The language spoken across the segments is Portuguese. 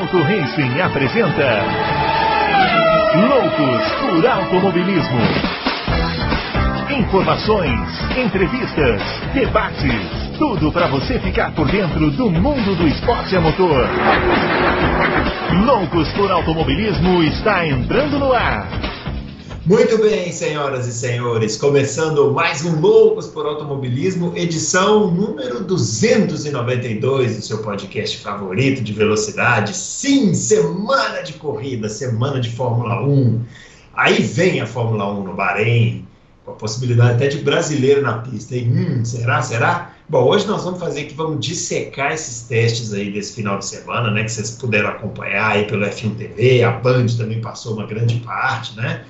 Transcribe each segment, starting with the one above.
Adalto Racing apresenta Loucos por Automobilismo. Informações, entrevistas, debates, tudo para você ficar por dentro do mundo do esporte a motor. Loucos por Automobilismo está entrando no ar. Muito bem, senhoras e senhores, começando mais um Loucos por Automobilismo, edição número 292 do seu podcast favorito de velocidade. Sim, semana de corrida, semana de Fórmula 1. Aí vem a Fórmula 1 no Bahrein, com a possibilidade até de brasileiro na pista. E, hum, será, será? Bom, hoje nós vamos fazer aqui, vamos dissecar esses testes aí desse final de semana, né, que vocês puderam acompanhar aí pelo F1 TV, a Band também passou uma grande parte, né?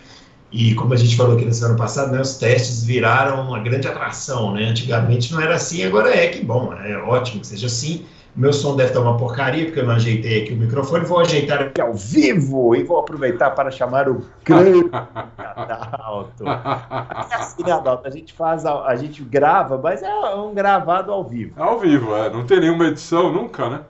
E como a gente falou aqui na semana passada, né, os testes viraram uma grande atração, né? Antigamente não era assim, agora é que bom, é ótimo que seja assim. Meu som deve estar uma porcaria, porque eu não ajeitei aqui o microfone. Vou ajeitar aqui ao vivo e vou aproveitar para chamar o grande Adalto. É assim, né, Adalto? A gente faz, a, a gente grava, mas é um gravado ao vivo. Ao vivo, é. Não tem nenhuma edição nunca, né?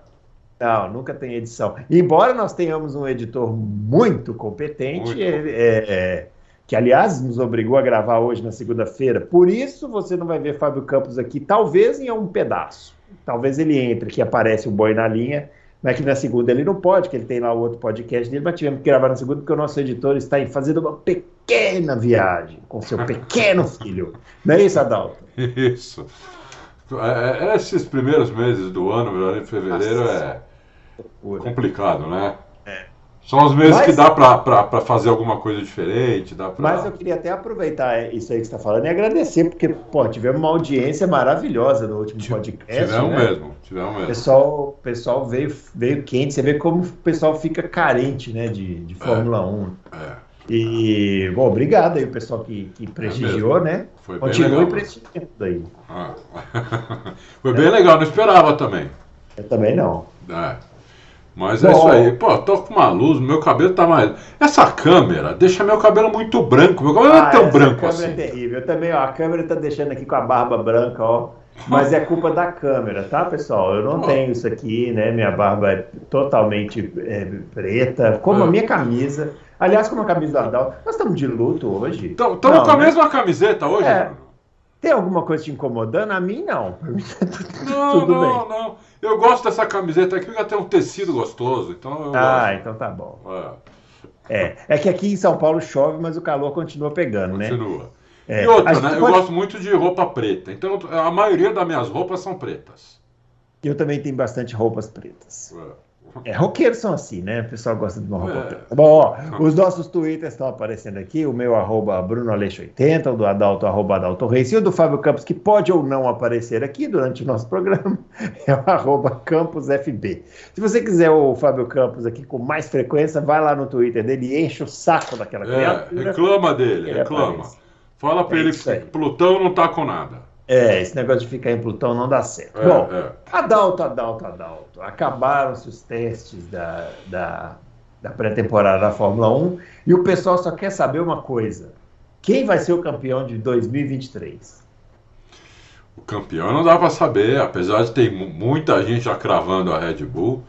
Não, nunca tem edição. Embora nós tenhamos um editor muito competente, muito. É, é, que aliás nos obrigou a gravar hoje na segunda-feira. Por isso você não vai ver Fábio Campos aqui, talvez em um pedaço. Talvez ele entre, que aparece o boi na linha, mas que na segunda ele não pode, que ele tem lá o outro podcast dele, mas tivemos que gravar na segunda porque o nosso editor está fazendo uma pequena viagem com seu pequeno filho. Não é isso, Adalto? Isso. É, é, esses primeiros meses do ano, em fevereiro, Nossa. é complicado, né? São os meses mas, que dá para fazer alguma coisa diferente. Dá pra... Mas eu queria até aproveitar isso aí que você está falando e agradecer, porque pô, tivemos uma audiência maravilhosa no último podcast. Tivemos né? mesmo, tivemos mesmo. O pessoal, pessoal veio, veio quente, você vê como o pessoal fica carente né, de, de Fórmula é, 1. É. E, bom, obrigado aí o pessoal que, que prestigiou, é né? Foi Continue prestigiando aí. Ah. Foi bem legal, não esperava também. Eu também não. É. Mas é isso aí. Pô, tô com uma luz, meu cabelo tá mais. Essa câmera deixa meu cabelo muito branco. Meu cabelo ah, não é tão branco assim. é terrível. Eu também, ó, a câmera tá deixando aqui com a barba branca, ó. Mas é culpa da câmera, tá, pessoal? Eu não Pô. tenho isso aqui, né? Minha barba é totalmente é, preta, como é. a minha camisa. Aliás, como a camisa da Dal. Nós estamos de luto hoje. Estamos com a né? mesma camiseta hoje, é. Tem alguma coisa te incomodando? A mim, não. Não, Tudo não, bem. não. Eu gosto dessa camiseta aqui porque tem um tecido gostoso. Então ah, gosto. então tá bom. É. é. é. que aqui em São Paulo chove, mas o calor continua pegando, continua. né? Continua. É. E outra, né? Eu gosto muito de roupa preta. Então a maioria das minhas roupas são pretas. Eu também tenho bastante roupas pretas. É. É, roqueiros são assim, né? O pessoal gosta de uma roupa é. preta. Bom, ó, os nossos twitters estão aparecendo aqui, o meu arroba BrunoAleixo80, o do Adalto, arroba Adalto Reis, e o do Fábio Campos, que pode ou não aparecer aqui durante o nosso programa, é o arroba CamposFB. Se você quiser o Fábio Campos aqui com mais frequência, vai lá no Twitter dele e enche o saco daquela é, criatura. Reclama dele, reclama. Aparece. Fala pra é ele que Plutão não tá com nada. É, esse negócio de ficar em Plutão não dá certo. É, Bom, é. Adalto, Adalto, Adalto. Acabaram-se os testes da, da, da pré-temporada da Fórmula 1 e o pessoal só quer saber uma coisa: quem vai ser o campeão de 2023? O campeão não dá para saber, apesar de ter muita gente já cravando a Red Bull.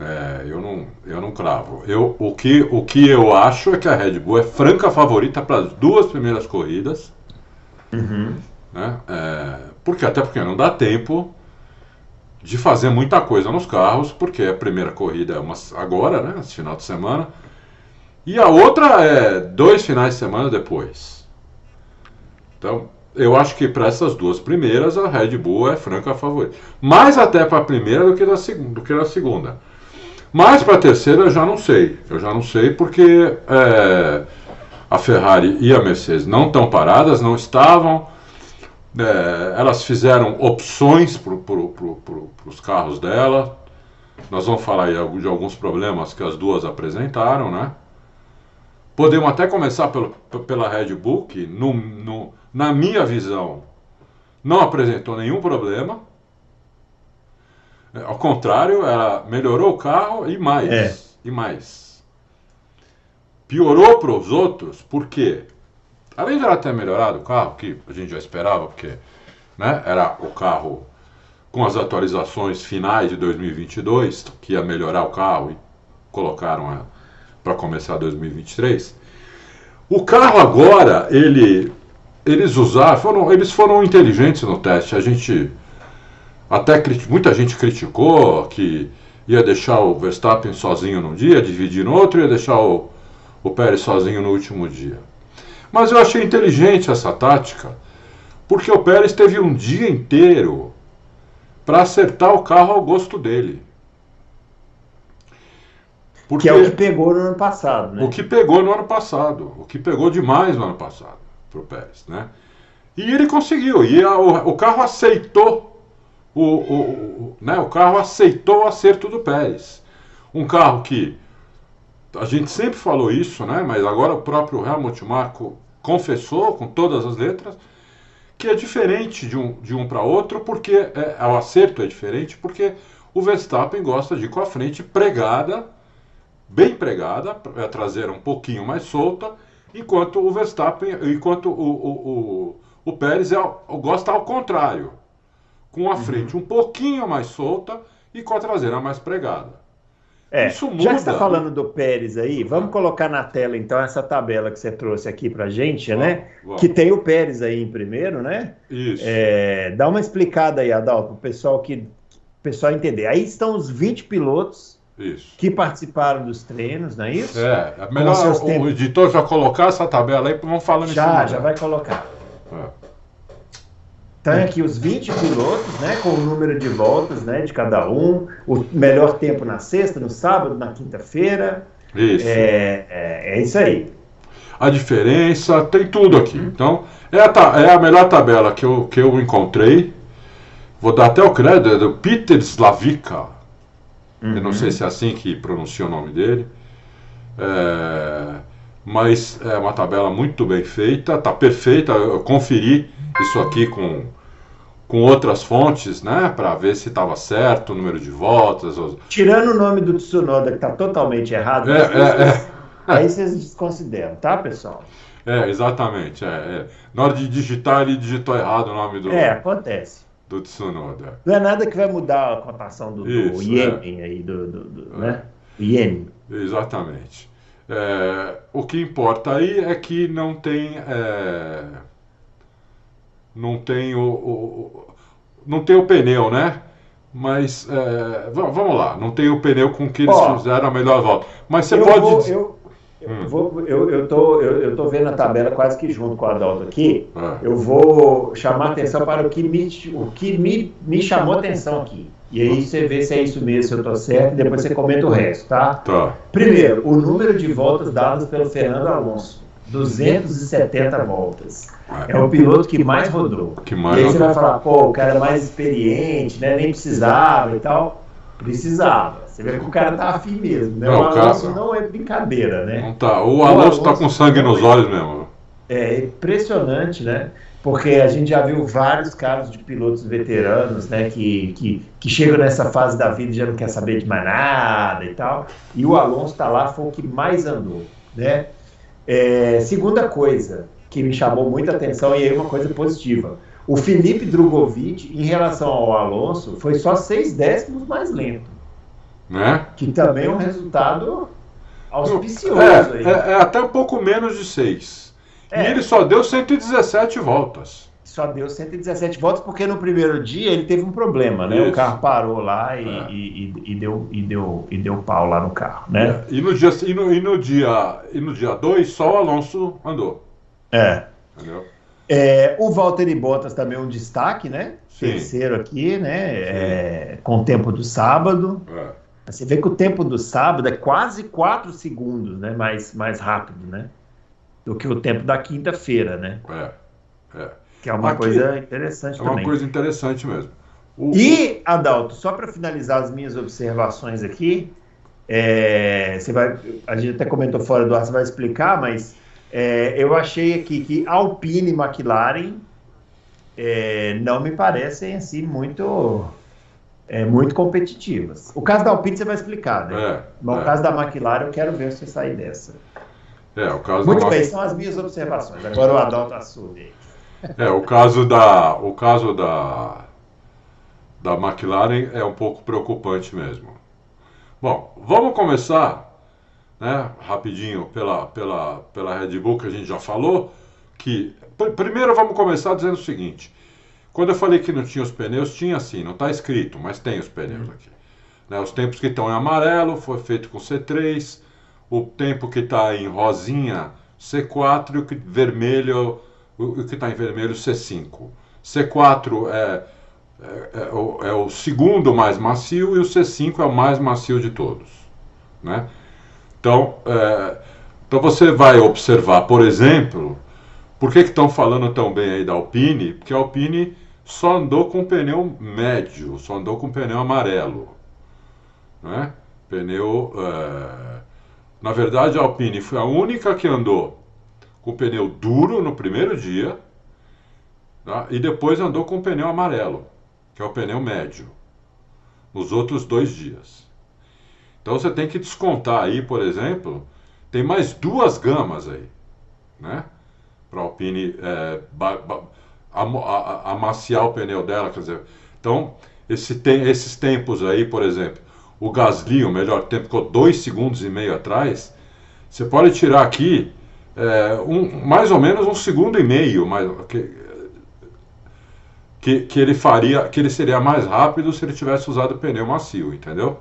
É, eu, não, eu não cravo. Eu, o, que, o que eu acho é que a Red Bull é franca favorita para as duas primeiras corridas. Uhum. Né? É, porque até porque não dá tempo de fazer muita coisa nos carros, porque a primeira corrida é uma, agora, né, esse final de semana, e a outra é dois finais de semana depois. Então, eu acho que para essas duas primeiras a Red Bull é franca favorita. Mais até para a primeira do que, da, do que segunda. Mais para a terceira eu já não sei. Eu já não sei porque é, a Ferrari e a Mercedes não estão paradas, não estavam. É, elas fizeram opções para pro, pro, pro, os carros dela. Nós vamos falar aí de alguns problemas que as duas apresentaram, né? Podemos até começar pelo, pela Red Bull, que no, no, na minha visão não apresentou nenhum problema. É, ao contrário, ela melhorou o carro e mais. É. E mais. Piorou para os outros, por quê? Além de ela ter melhorado o carro, que a gente já esperava, porque né, era o carro com as atualizações finais de 2022, que ia melhorar o carro e colocaram para começar 2023. O carro agora, ele, eles usaram, foram, eles foram inteligentes no teste. A gente até muita gente criticou que ia deixar o Verstappen sozinho num dia, dividir no outro, ia deixar o, o Pérez sozinho no último dia. Mas eu achei inteligente essa tática, porque o Pérez teve um dia inteiro para acertar o carro ao gosto dele. Porque, que é o que pegou no ano passado, né? O que pegou no ano passado. O que pegou demais no ano passado para o Pérez, né? E ele conseguiu. E a, o, o, carro aceitou o, o, o, né? o carro aceitou o acerto do Pérez. Um carro que a gente sempre falou isso, né? Mas agora o próprio Helmut Marko confessou com todas as letras que é diferente de um, de um para outro, porque é, o acerto é diferente, porque o Verstappen gosta de ir com a frente pregada, bem pregada, a traseira um pouquinho mais solta, enquanto o Verstappen, enquanto o, o, o, o Pérez é, gosta ao contrário, com a uhum. frente um pouquinho mais solta e com a traseira mais pregada. É, Isso muda. Já que você está falando do Pérez aí, vamos colocar na tela então essa tabela que você trouxe aqui para gente, vamos, né? Vamos. Que tem o Pérez aí em primeiro, né? Isso. É, dá uma explicada aí, Adalto, para o pessoal que pessoal entender. Aí estão os 20 pilotos isso. que participaram dos treinos, não é isso? É, é melhor o, o editor já colocar essa tabela aí, vamos falando Já, já vai colocar. É. Então, aqui os 20 pilotos, né, com o número de voltas né, de cada um, o melhor tempo na sexta, no sábado, na quinta-feira. Isso. É, é, é, isso aí. A diferença, tem tudo aqui. Então, é a, é a melhor tabela que eu, que eu encontrei. Vou dar até o crédito, é do Peter Slavica. Uhum. Eu não sei se é assim que pronuncia o nome dele. É, mas é uma tabela muito bem feita, está perfeita. Eu conferi isso aqui com, com outras fontes, né, para ver se estava certo o número de voltas. Tirando o nome do Tsunoda, que está totalmente errado, é, é, é, aí vocês desconsideram, tá, pessoal? É, exatamente. É, é, Na hora de digitar, ele digitou errado o nome do. É, acontece. Do Tsunoda. Não é nada que vai mudar a cotação do, Isso, do Iene aí, do, do, do né? Iene. Exatamente. É, o que importa aí é que não tem é, não tem o, o, não tem o pneu, né? Mas é, vamos lá, não tem o pneu com que eles Ó, fizeram a melhor volta. Mas você pode. Vou, eu, hum. vou, eu, eu, tô, eu, eu tô vendo a tabela quase que junto com a Adalto aqui. É. Eu vou chamar atenção para o que, me, o que me, me chamou atenção aqui. E aí você vê se é isso mesmo, se eu estou certo, e depois você comenta o resto, tá? Tá. Primeiro, o número de voltas dadas pelo Fernando Alonso. 270 voltas. É o piloto que mais rodou. Que mais e aí você vai falar, pô, o cara é mais experiente, né? Nem precisava e tal. Precisava. Você vê que o cara tá afim mesmo, né? Não, o Alonso cara... não é brincadeira, né? Não tá. O Alonso, o tá com sangue nos olhos mesmo. É impressionante, né? Porque a gente já viu vários casos de pilotos veteranos, né, que, que, que chegam nessa fase da vida e já não quer saber de mais nada e tal. E o Alonso tá lá, foi o que mais andou, né? É, segunda coisa que me chamou muita atenção e é uma coisa positiva. O Felipe Drogovic, em relação ao Alonso, foi só seis décimos mais lento. Né? Que também é um resultado auspicioso. É, é, é até um pouco menos de seis. E é. ele só deu 117 voltas só deu 117 voltas porque no primeiro dia ele teve um problema, né? Isso. O carro parou lá e, é. e, e, deu, e, deu, e deu pau lá no carro, né? É. E no dia e no, e no dia e no dia 2 só o Alonso andou. É. Entendeu? É, o Valtteri Bottas também é um destaque, né? Sim. Terceiro aqui, né? É, com o tempo do sábado. É. Você vê que o tempo do sábado é quase 4 segundos, né? Mais, mais rápido, né? Do que o tempo da quinta-feira, né? É. É. Que é uma Aqui, coisa interessante é também. É uma coisa interessante mesmo. O, e, Adalto, só para finalizar as minhas observações aqui, é, você vai, a gente até comentou fora do ar, você vai explicar, mas é, eu achei aqui que Alpine e McLaren é, não me parecem assim muito é, muito competitivas. O caso da Alpine você vai explicar, né? É, mas o é. caso da McLaren eu quero ver você sair dessa. É, o caso Muito bem, são as minhas observações. Agora o Adalto assume. É, o caso da. O caso da. da McLaren é um pouco preocupante mesmo. Bom, vamos começar, né, rapidinho pela, pela, pela Red Bull que a gente já falou, que pr primeiro vamos começar dizendo o seguinte, quando eu falei que não tinha os pneus, tinha sim, não está escrito, mas tem os pneus aqui. Né, os tempos que estão em amarelo foi feito com C3, o tempo que está em rosinha C4 e o que vermelho, o, que está em vermelho C5. C4 é, é, é, o, é, o, segundo mais macio e o C5 é o mais macio de todos. Né? Então, é, então você vai observar, por exemplo, por que estão falando tão bem aí da Alpine? Porque a Alpine só andou com pneu médio, só andou com pneu amarelo. Né? Pneu. É... Na verdade, a Alpine foi a única que andou com pneu duro no primeiro dia tá? e depois andou com pneu amarelo, que é o pneu médio, nos outros dois dias. Então você tem que descontar aí, por exemplo, tem mais duas gamas aí, né? Para a Alpine é, amaciar o pneu dela, quer dizer. Então, esse tem, esses tempos aí, por exemplo, o Gasly, o melhor tempo, ficou 2 segundos e meio atrás. Você pode tirar aqui é, um, mais ou menos um segundo e meio mais, que, que, que, ele faria, que ele seria mais rápido se ele tivesse usado pneu macio, entendeu?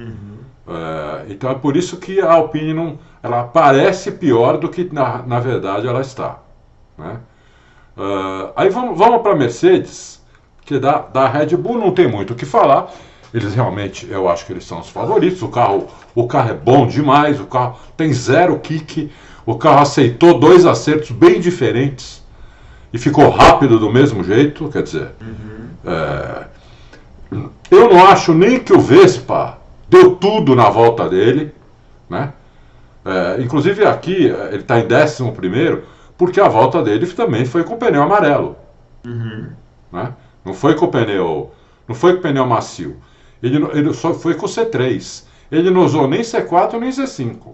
Uhum. É, então é por isso que a Alpine não, ela parece pior do que na, na verdade ela está. Né? Uh, aí vamos, vamos para a Mercedes, que da, da Red Bull não tem muito o que falar. Eles realmente, eu acho que eles são os favoritos. O carro, o carro é bom demais, o carro tem zero kick. O carro aceitou dois acertos bem diferentes e ficou rápido do mesmo jeito. Quer dizer, uhum. é, eu não acho nem que o Vespa deu tudo na volta dele, né? É, inclusive aqui ele está em décimo primeiro porque a volta dele também foi com pneu amarelo, uhum. né? Não foi com pneu, não foi com pneu macio. Ele, ele só foi com C3. Ele não usou nem C4 nem C5.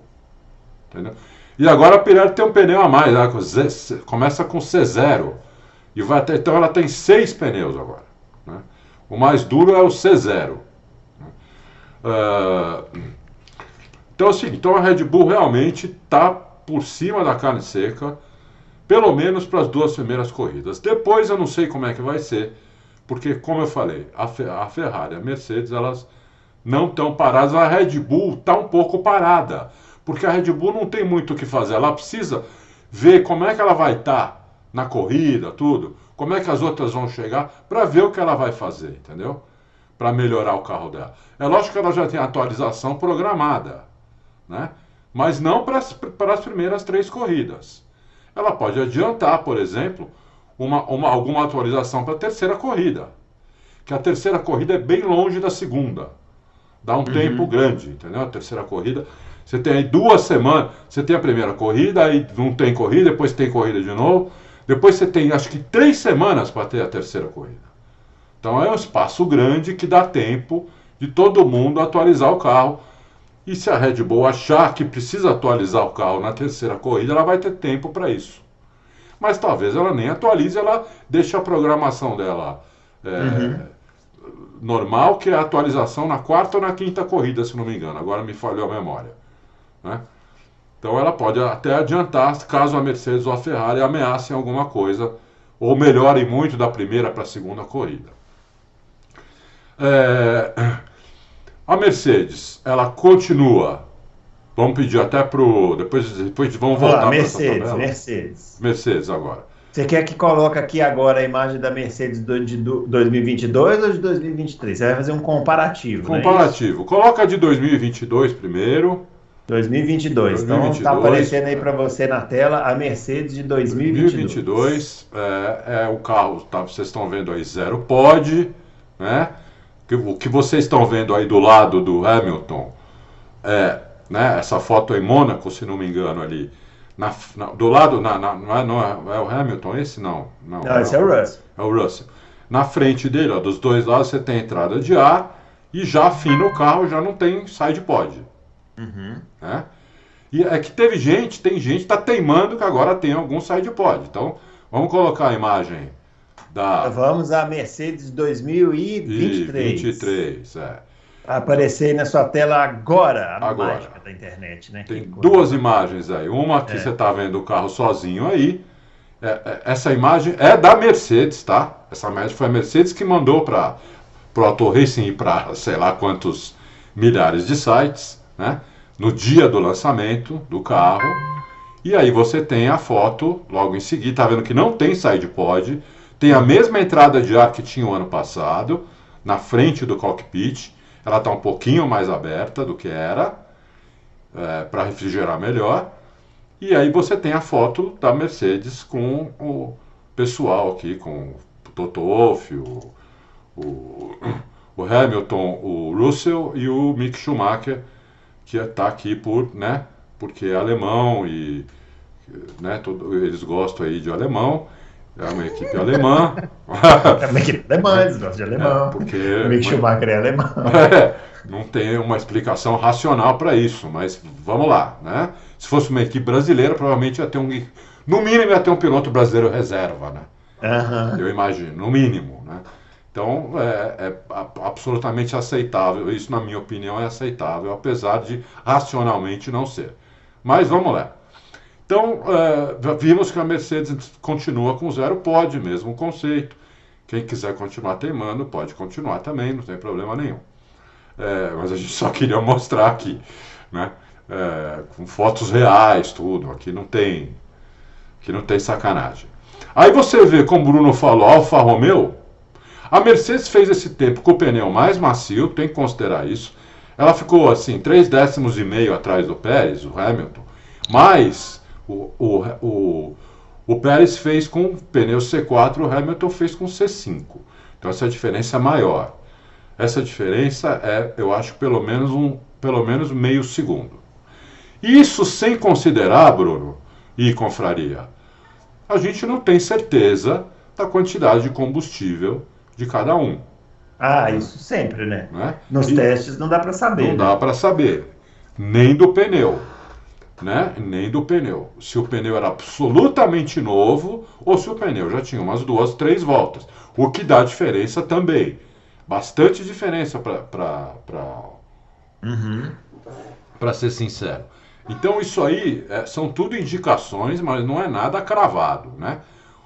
Entendeu? E agora a Pirelli tem um pneu a mais, começa com C0. E vai até, então ela tem seis pneus agora. Né? O mais duro é o C0. Uh, ah, então, assim, então a Red Bull realmente está por cima da carne seca, pelo menos para as duas primeiras corridas. Depois eu não sei como é que vai ser, porque, como eu falei, a, a Ferrari a Mercedes elas não estão paradas, a Red Bull está um pouco parada porque a Red Bull não tem muito o que fazer. Ela precisa ver como é que ela vai estar tá na corrida, tudo, como é que as outras vão chegar, para ver o que ela vai fazer, entendeu? Para melhorar o carro dela. É lógico que ela já tem atualização programada, né? Mas não para as primeiras três corridas. Ela pode adiantar, por exemplo, uma, uma, alguma atualização para a terceira corrida. Que a terceira corrida é bem longe da segunda. Dá um uhum. tempo grande, entendeu? A terceira corrida. Você tem aí duas semanas, você tem a primeira corrida, aí não tem corrida, depois tem corrida de novo. Depois você tem acho que três semanas para ter a terceira corrida. Então é um espaço grande que dá tempo de todo mundo atualizar o carro. E se a Red Bull achar que precisa atualizar o carro na terceira corrida, ela vai ter tempo para isso. Mas talvez ela nem atualize, ela deixe a programação dela é, uhum. normal, que é a atualização na quarta ou na quinta corrida, se não me engano. Agora me falhou a memória. Né? Então ela pode até adiantar caso a Mercedes ou a Ferrari ameacem alguma coisa ou melhorem muito da primeira para a segunda corrida. É, a Mercedes, ela continua. Vamos pedir até para o. Depois, depois vamos voltar para Mercedes, Mercedes. Mercedes agora. Você quer que coloque aqui agora a imagem da Mercedes de 2022 ou de 2023? Você vai fazer um comparativo. É comparativo. É Coloca de 2022 primeiro. 2022. 2022. Então está aparecendo aí para você na tela a Mercedes de 2022. 2022 é, é o carro, tá, vocês estão vendo aí zero pod, né? O que vocês estão vendo aí do lado do Hamilton é, né? Essa foto em Mônaco, se não me engano ali. Na, na, do lado, na, não, é, não é, é, o Hamilton esse? Não. Não, não esse é o Russell. É o Russell. Na frente dele, ó, dos dois lados, você tem entrada de ar e já fina o carro, já não tem side pod. Uhum. Né? E é que teve gente, tem gente que está teimando que agora tem algum side pod. Então, vamos colocar a imagem da... Vamos à Mercedes 2023. 23, é. Aparecer na sua tela agora, a agora. mágica da internet, né? Tem duas imagens aí. Uma que é. você está vendo o carro sozinho aí. É, é, essa imagem é da Mercedes, tá? Essa imagem foi a Mercedes que mandou para o Auto Racing e para sei lá quantos milhares de sites, né? No dia do lançamento do carro. E aí você tem a foto logo em seguida, tá vendo que não tem side pod, tem a mesma entrada de ar que tinha o ano passado, na frente do cockpit. Ela está um pouquinho mais aberta do que era, é, para refrigerar melhor. E aí você tem a foto da Mercedes com o pessoal aqui, com o Toto Wolff, o, o, o Hamilton, o Russell e o Mick Schumacher, que está aqui por, né, porque é alemão e né, todo, eles gostam aí de alemão. É uma equipe alemã. é uma equipe alemã, eles gostam de alemão. É, porque, o Mick Schumacher é alemão. É, não tem uma explicação racional para isso, mas vamos lá, né? Se fosse uma equipe brasileira, provavelmente ia ter um. No mínimo ia ter um piloto brasileiro reserva, né? Uhum. Eu imagino, no mínimo, né? Então é, é, absolutamente aceitável. Isso, na minha opinião, é aceitável, apesar de racionalmente não ser. Mas vamos lá. Então, é, vimos que a Mercedes continua com zero, pode mesmo conceito. Quem quiser continuar teimando, pode continuar também, não tem problema nenhum. É, mas a gente só queria mostrar aqui, né? É, com fotos reais, tudo. Aqui não tem, aqui não tem sacanagem. Aí você vê, como o Bruno falou, Alfa Romeo. A Mercedes fez esse tempo com o pneu mais macio, tem que considerar isso. Ela ficou assim, 3 décimos e meio atrás do Pérez, o Hamilton. Mas o, o, o, o Pérez fez com pneu C4, o Hamilton fez com C5. Então essa diferença é maior. Essa diferença é, eu acho, pelo menos um, pelo menos meio segundo. Isso sem considerar, Bruno e confraria, a gente não tem certeza da quantidade de combustível de cada um. Ah, isso sempre, né? né? Nos e testes não dá para saber. Não né? dá para saber. Nem do pneu né? nem do pneu. Se o pneu era absolutamente novo ou se o pneu já tinha umas duas, três voltas. O que dá diferença também. Bastante diferença para uhum. ser sincero. Então isso aí é, são tudo indicações, mas não é nada cravado. Né?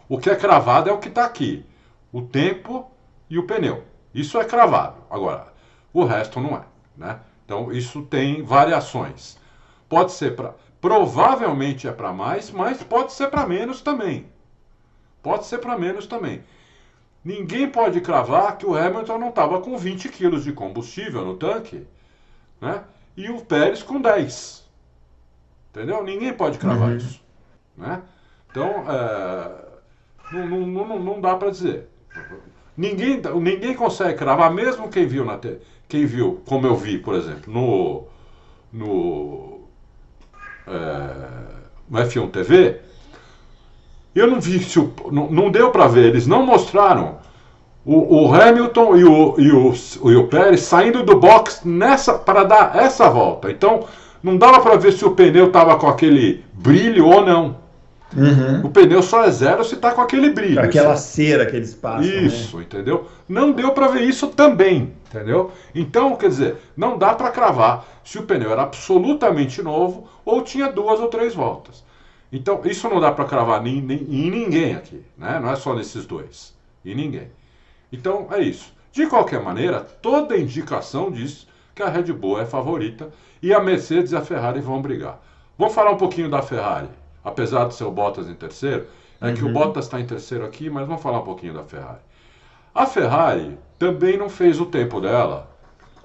O que é cravado é o que está aqui. O tempo e o pneu. Isso é cravado. Agora, o resto não é. Né? Então isso tem variações. Pode ser para. Provavelmente é para mais, mas pode ser para menos também. Pode ser para menos também. Ninguém pode cravar que o Hamilton não estava com 20 quilos de combustível no tanque, né? E o Pérez com 10. Entendeu? Ninguém pode cravar uhum. isso. Né? Então, é, não, não, não, não dá para dizer. Ninguém, ninguém consegue cravar, mesmo quem viu na quem viu, como eu vi, por exemplo, no, no no F1 TV, eu não vi se o, não, não deu para ver, eles não mostraram o, o Hamilton e o, e, o, e o Pérez saindo do box nessa para dar essa volta. Então não dava para ver se o pneu estava com aquele brilho ou não. Uhum. O pneu só é zero se está com aquele brilho. Aquela cera que eles passam. Né? Isso, né? entendeu? Não deu para ver isso também, entendeu? Então, quer dizer, não dá para cravar se o pneu era absolutamente novo ou tinha duas ou três voltas. Então, isso não dá para cravar em, em ninguém aqui, né? Não é só nesses dois. Em ninguém. Então, é isso. De qualquer maneira, toda indicação diz que a Red Bull é favorita e a Mercedes e a Ferrari vão brigar. Vamos falar um pouquinho da Ferrari apesar do seu Bottas em terceiro, é uhum. que o uhum. Bottas está em terceiro aqui, mas vamos falar um pouquinho da Ferrari. A Ferrari também não fez o tempo dela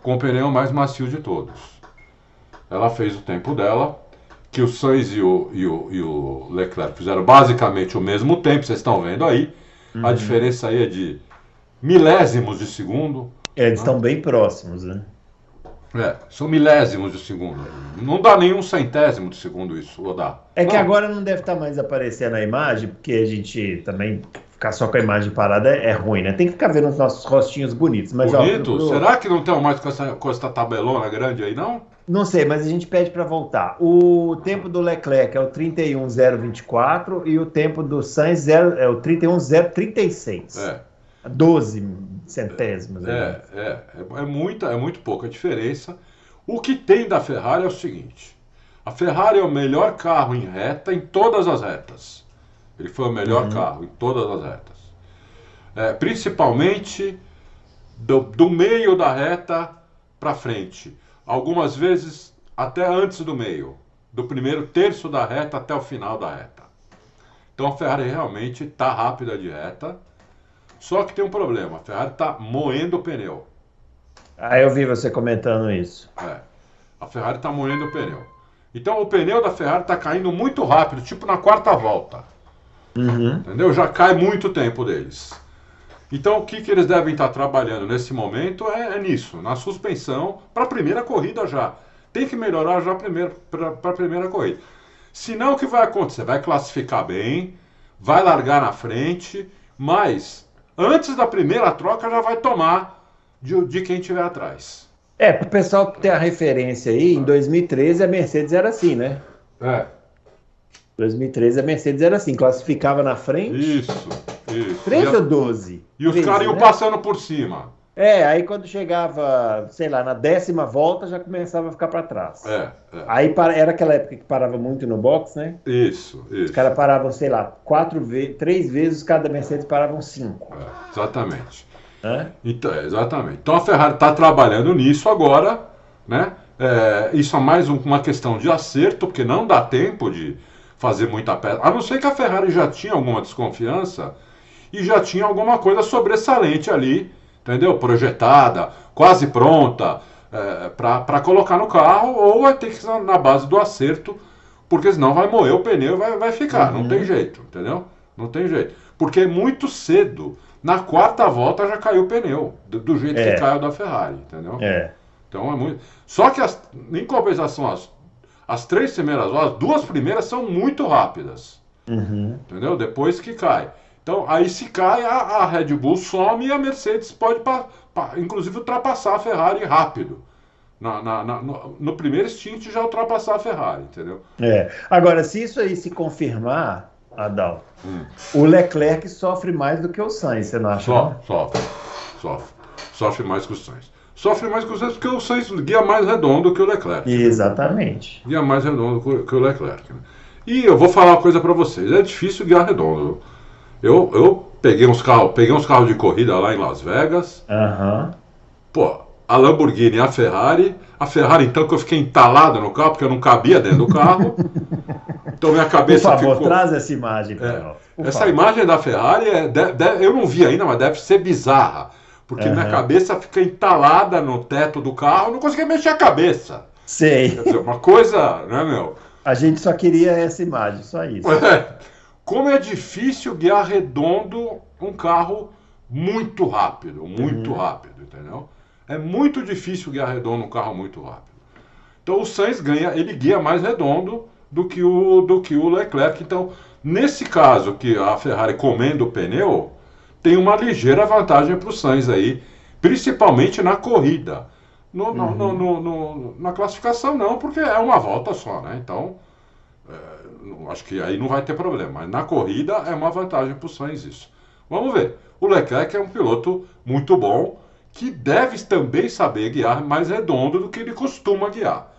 com o pneu mais macio de todos. Ela fez o tempo dela, que o Sainz e o, e o, e o Leclerc fizeram basicamente o mesmo tempo, vocês estão vendo aí. Uhum. A diferença aí é de milésimos de segundo. É, eles né? estão bem próximos, né? É, são milésimos de segundo. Não dá nenhum centésimo de segundo isso, ou dá? É que Não. agora não deve estar mais aparecendo a imagem, porque a gente também ficar só com a imagem parada é, é ruim, né? Tem que ficar vendo os nossos rostinhos bonitos. Mas, ó, Bonito? pro- Será que não tem mais com essa, com essa tabelona grande aí, não? Não sei, mas a gente pede para voltar. O tempo do Leclerc é o 31.024 e o tempo do Sainz é o 31.036. É. 12 centésimos. né? É, é, é, é muita, é muito pouca diferença. O que tem da Ferrari é o seguinte: a Ferrari é o melhor carro em reta em todas as retas. Ele foi o melhor carro em todas as retas. É, principalmente do, do meio da reta para frente. Algumas vezes até antes do meio, do primeiro terço da reta até o final da reta. Então a Ferrari realmente está rápida de reta. Só que tem um problema, a Ferrari está moendo o pneu. Ah, eu vi você comentando isso. É, a Ferrari está moendo o pneu. Então o pneu da Ferrari está caindo muito rápido, tipo na quarta volta. Uhum. Entendeu? Já cai muito tempo deles. Então o que, que eles devem estar trabalhando nesse momento é, é nisso, na suspensão, para a primeira corrida já. Tem que melhorar já para a primeira corrida. Senão o que vai acontecer? Vai classificar bem, vai largar na frente, mas antes da primeira troca já vai tomar de, de quem estiver atrás. É, para o pessoal ter a referência aí, em 2013 a Mercedes era assim, né? É, 2013 a Mercedes era assim, classificava na frente. isso, isso. 13 E, ou a- 12? e os 13, caras iam né? passando por cima. É, aí quando chegava, sei lá, na décima volta já começava a ficar para trás. É, é. Aí para- era aquela época que parava muito no box, né? Isso, isso. Os caras paravam, sei lá, quatro vezes, três vezes, cada Mercedes paravam cinco. É, exatamente. Então, é, exatamente. Então a Ferrari está trabalhando nisso agora, né? É, isso é mais um- uma questão de acerto, porque não dá tempo de fazer muita peça. A não ser que a Ferrari já tinha alguma desconfiança e já tinha alguma coisa sobressalente ali, entendeu? Projetada, quase pronta para colocar no carro, ou vai ter que ser na base do acerto, porque senão vai moer o pneu e vai, vai ficar. Não Uhum. tem jeito, entendeu? Não tem jeito. Porque é muito cedo. Na quarta volta já caiu o pneu, do, do jeito É. que caiu da Ferrari, entendeu? É. Então é muito. Só que as, em compensação, as, as três primeiras voltas, as duas primeiras são muito rápidas, Uhum. entendeu? Depois que cai. Então aí se cai, a, a Red Bull some e a Mercedes pode, pa- pa- inclusive, ultrapassar a Ferrari rápido. Na, na- na- no, no primeiro stint já ultrapassar a Ferrari, entendeu? É. Agora, se isso aí se confirmar, Adal, Hum. o Leclerc sofre mais do que o Sainz, você não acha? So, não? sofre, sofre. Sofre mais que o Sainz. Sofre mais que o Sainz porque o Sainz guia mais redondo que o Leclerc. Exatamente. Guia mais redondo que o- que o Leclerc. né? E eu vou falar uma coisa para vocês. É difícil guiar redondo. Eu, eu peguei uns carros, peguei uns carros de corrida lá em Las Vegas. Aham. Pô, a Lamborghini e a Ferrari. A Ferrari, então, que eu fiquei entalado no carro, porque eu não cabia dentro do carro. Então minha Por cabeça favor, ficou. traz essa imagem É, por Essa favor. imagem da Ferrari, é, de- de- eu não vi ainda, mas deve ser bizarra. Porque minha Aham. cabeça fica entalada no teto do carro, eu não conseguia mexer a cabeça. Sei. Quer dizer, uma coisa, né, meu? A gente só queria essa imagem, só isso. É, como é difícil guiar redondo um carro muito rápido, muito rápido, entendeu? É muito difícil guiar redondo um carro muito rápido. Então o Sainz ganha, ele guia mais redondo do que o, do que o Leclerc. Então, nesse caso que a Ferrari comendo o pneu, tem uma ligeira vantagem para o Sainz aí, principalmente na corrida. No- no- no- no- na classificação não, porque é uma volta só, né? Então, acho que aí não vai ter problema. Mas na corrida é uma vantagem para o Sainz isso. Vamos ver. O Leclerc é um piloto muito bom, que deve também saber guiar mais redondo do que ele costuma guiar.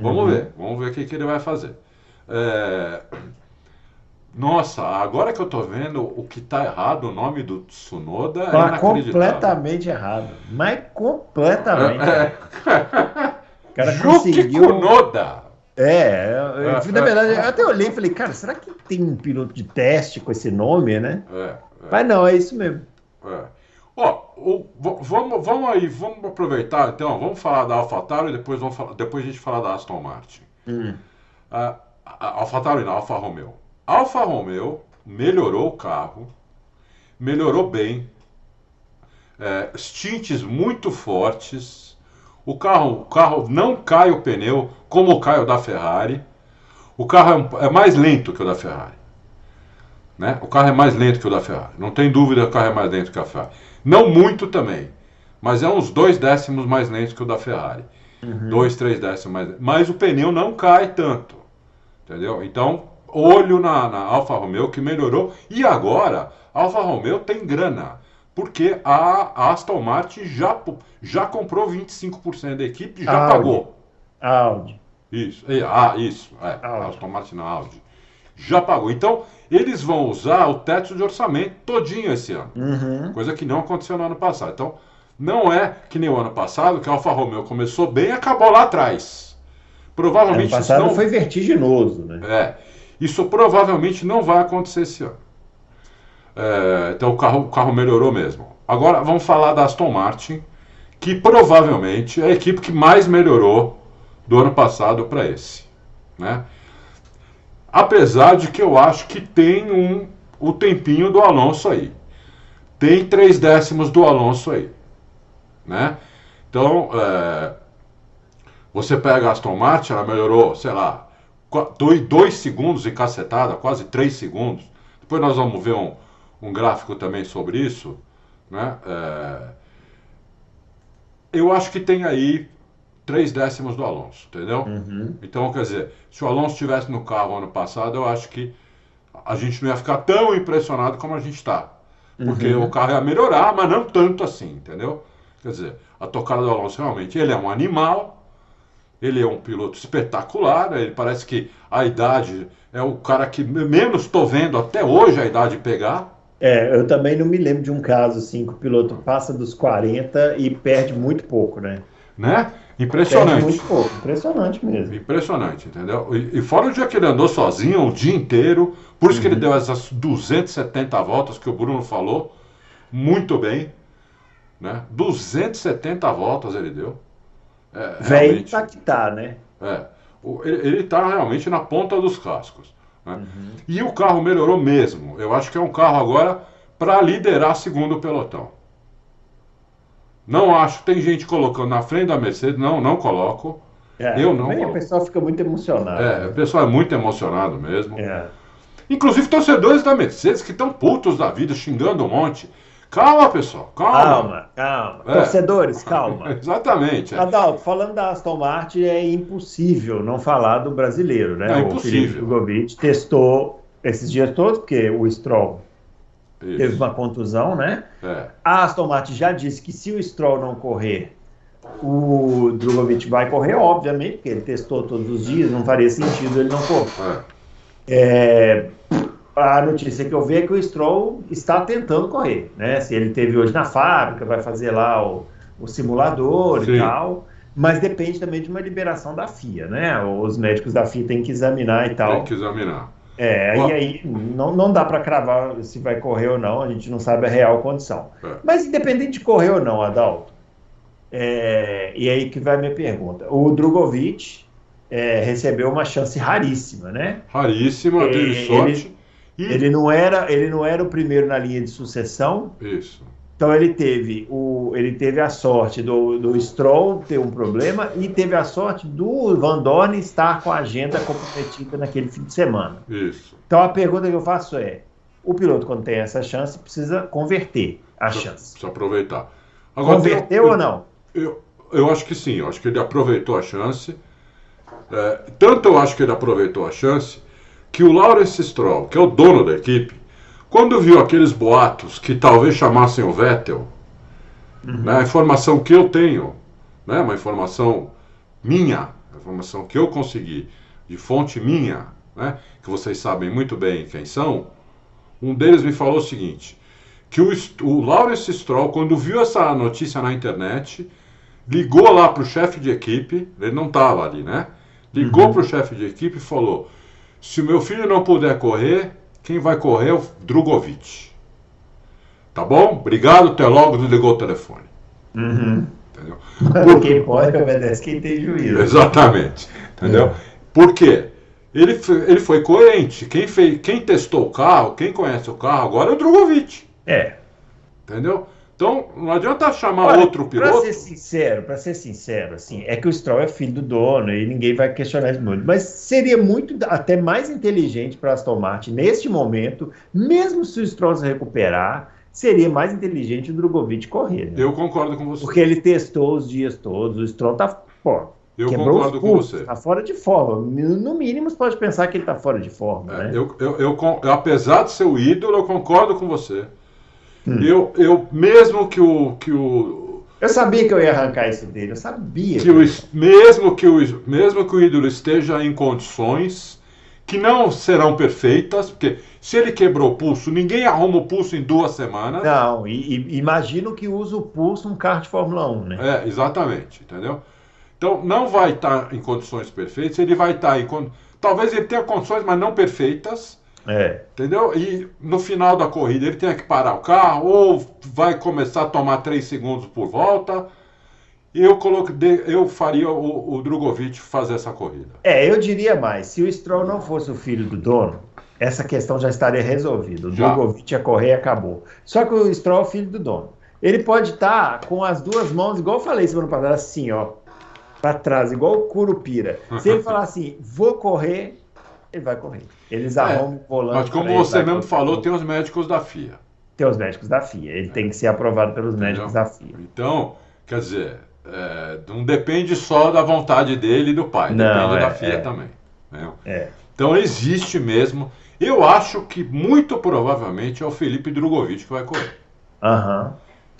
Vamos ver, vamos ver o que, que ele vai fazer. É, Nossa, agora que eu tô vendo o que tá errado, o nome do Tsunoda é Tá inacreditável. completamente errado. Mas completamente. É, O cara Yuki conseguiu. Kunoda. É, eu- É, na verdade, é. eu até olhei e falei, cara, será que tem um piloto de teste com esse nome, né? É, é. Mas não, é isso mesmo. É. Ó, vamos, vamos aí, vamos aproveitar então, vamos falar da AlphaTauri e depois, vamos falar, depois a gente fala da Aston Martin. A, a, AlphaTauri não, Alfa Romeo. Alfa Romeo melhorou o carro, melhorou bem, é, muito fortes, O carro, o carro não cai o pneu como cai o da Ferrari. O carro é, é mais lento que o da Ferrari. Né? O carro é mais lento que o da Ferrari. Não tem dúvida que o carro é mais lento que a Ferrari. Não muito também, mas é uns dois décimos mais lento que o da Ferrari. Uhum. Dois, três décimos mais Mas o pneu não cai tanto. Entendeu? Então, olho na, na Alfa Romeo que melhorou. E agora, a Alfa Romeo tem grana. Porque a Aston Martin já, já comprou 25% da equipe e já Audi. pagou. Audi. Isso, ah, isso. É, Audi. Aston Martin na Audi. Já pagou. Então, eles vão usar o teto de orçamento todinho esse ano. Uhum. Coisa que não aconteceu no ano passado. Então, não é que nem o ano passado, que a Alfa Romeo começou bem e acabou lá atrás. Provavelmente ano passado não foi vertiginoso, né? É. Isso provavelmente não vai acontecer esse ano. É, então o carro, o carro melhorou mesmo. Agora vamos falar da Aston Martin, que provavelmente é a equipe que mais melhorou do ano passado para esse. Né? Apesar de que eu acho que tem um, o tempinho do Alonso aí. Tem três décimos do Alonso aí. Né? Então, é, você pega a Aston Martin, ela melhorou, sei lá, dois, dois segundos e cacetada, quase três segundos. Depois nós vamos ver um, um gráfico também sobre isso. Né? É, eu acho que tem aí três décimos do Alonso, entendeu? Uhum. Então, quer dizer, se o Alonso estivesse no carro ano passado, eu acho que a gente não ia ficar tão impressionado como a gente está. Porque uhum. o carro ia melhorar, mas não tanto assim, entendeu? Quer dizer, a tocada do Alonso realmente, ele é um animal, ele é um piloto espetacular, ele parece que a idade é o cara que menos estou vendo até hoje a idade pegar. É, eu também não me lembro de um caso assim que o piloto passa dos 40 e perde muito pouco, né? Né? Impressionante. muito pouco, impressionante mesmo. Impressionante, entendeu? E, e, fora o dia que ele andou sozinho o dia inteiro, por isso uhum. que ele uhum. deu essas 270 voltas que o Bruno falou, muito bem, né? 270 voltas ele deu. É, Velho tá que tá, né? É, ele está realmente na ponta dos cascos. Né? Uhum. E o carro melhorou mesmo. Eu acho que é um carro agora para liderar segundo o pelotão. Não acho. Tem gente colocando na frente da Mercedes. Não, não coloco. É, eu não. O pessoal fica muito emocionado. É, o pessoal é muito emocionado mesmo. É. Inclusive torcedores da Mercedes que estão putos da vida, xingando um monte. Calma, pessoal, calma. Calma, calma. É. Torcedores, calma. Exatamente. É. Adalto, falando da Aston Martin, é impossível não falar do brasileiro, né? É impossível. O Felipe testou esses dias todos, porque o Stroll isso. teve uma contusão, né? É. A Aston Martin já disse que se o Stroll não correr, o Drogovic vai correr, obviamente, porque ele testou todos os dias, não faria sentido ele não correr. É. é a notícia que eu vi é que o Stroll está tentando correr, né? Se ele teve hoje na fábrica, vai fazer lá o, o simulador Sim. e tal, mas depende também de uma liberação da FIA, né? Os médicos da FIA têm que examinar e tal. Tem que examinar. É, e aí não, não dá para cravar se vai correr ou não, a gente não sabe a real condição. É. Mas independente de correr ou não, Adalto, é, e aí que vai a minha pergunta. O Drogovic é, recebeu uma chance raríssima, né? Raríssima, teve sorte. Ele, ele, não era, ele não era o primeiro na linha de sucessão. Isso. Então ele teve, o, ele teve a sorte do, do Stroll ter um problema e teve a sorte do Van Dorn estar com a agenda comprometida naquele fim de semana. Isso. Então a pergunta que eu faço é: o piloto, quando tem essa chance, precisa converter a chance. Precisa aproveitar. Agora, Converteu eu, ou não? Eu, eu acho que sim, eu acho que ele aproveitou a chance. É, tanto eu acho que ele aproveitou a chance que o Lawrence Stroll, que é o dono da equipe, quando viu aqueles boatos que talvez chamassem o Vettel, uhum. né, a informação que eu tenho, né, uma informação minha, informação que eu consegui, de fonte minha, né, que vocês sabem muito bem quem são, um deles me falou o seguinte, que o, o Lawrence Stroll, quando viu essa notícia na internet, ligou lá para o chefe de equipe, ele não estava ali, né? Ligou uhum. para o chefe de equipe e falou: se o meu filho não puder correr, quem vai correr é o Drogovic. Tá bom? Obrigado, até logo, desligou o telefone. Uhum. Entendeu? Por... Quem pode obedece quem tem juízo. Exatamente. Entendeu? É. Por quê? Ele, ele foi coerente. Quem, fez, quem testou o carro, quem conhece o carro agora é o Drogovic. É. Entendeu? Então, não adianta chamar Olha, outro piloto. Para ser sincero, para ser sincero, assim, é que o Stroll é filho do dono e ninguém vai questionar isso muito. Mas seria muito até mais inteligente para Aston Martin neste momento, mesmo se o Stroll se recuperar, seria mais inteligente o Drogovic correr. Né? Eu concordo com você. Porque ele testou os dias todos, o Stroll tá, pô, eu concordo com você. Está fora de forma. No mínimo, você pode pensar que ele está fora de forma. É, né? eu, eu, eu, apesar de ser o ídolo, eu concordo com você. Hum. Eu, eu, mesmo que o, que o. Eu sabia que eu ia arrancar isso dele, eu sabia. Que o, mesmo, que o, mesmo que o ídolo esteja em condições que não serão perfeitas, porque se ele quebrou o pulso, ninguém arruma o pulso em duas semanas. Não, e, e imagino que usa o pulso um carro de Fórmula 1, né? É, exatamente, entendeu? Então não vai estar em condições perfeitas, ele vai estar em. Talvez ele tenha condições, mas não perfeitas é. Entendeu? E no final da corrida ele tem que parar o carro, ou vai começar a tomar 3 segundos por volta. Eu, coloquei, eu faria o, o Drogovic fazer essa corrida. É, eu diria mais: se o Stroll não fosse o filho do dono, essa questão já estaria resolvida. O já. Drogovic ia correr e acabou. Só que o Stroll é o filho do dono. Ele pode estar com as duas mãos, igual eu falei semana passada, assim, ó, para trás, igual o Curupira. Se ele falar assim, vou correr, ele vai correr. Eles é, arrumam o volante. Mas como você mesmo falou, tem os médicos da FIA. Tem os médicos da FIA. Ele é. tem que ser aprovado pelos Entendeu? médicos da FIA. Então, quer dizer, é, não depende só da vontade dele e do pai, não, depende é, da FIA é. também. Então existe mesmo. Eu acho que muito provavelmente é o Felipe Drogovic que vai correr. Uhum.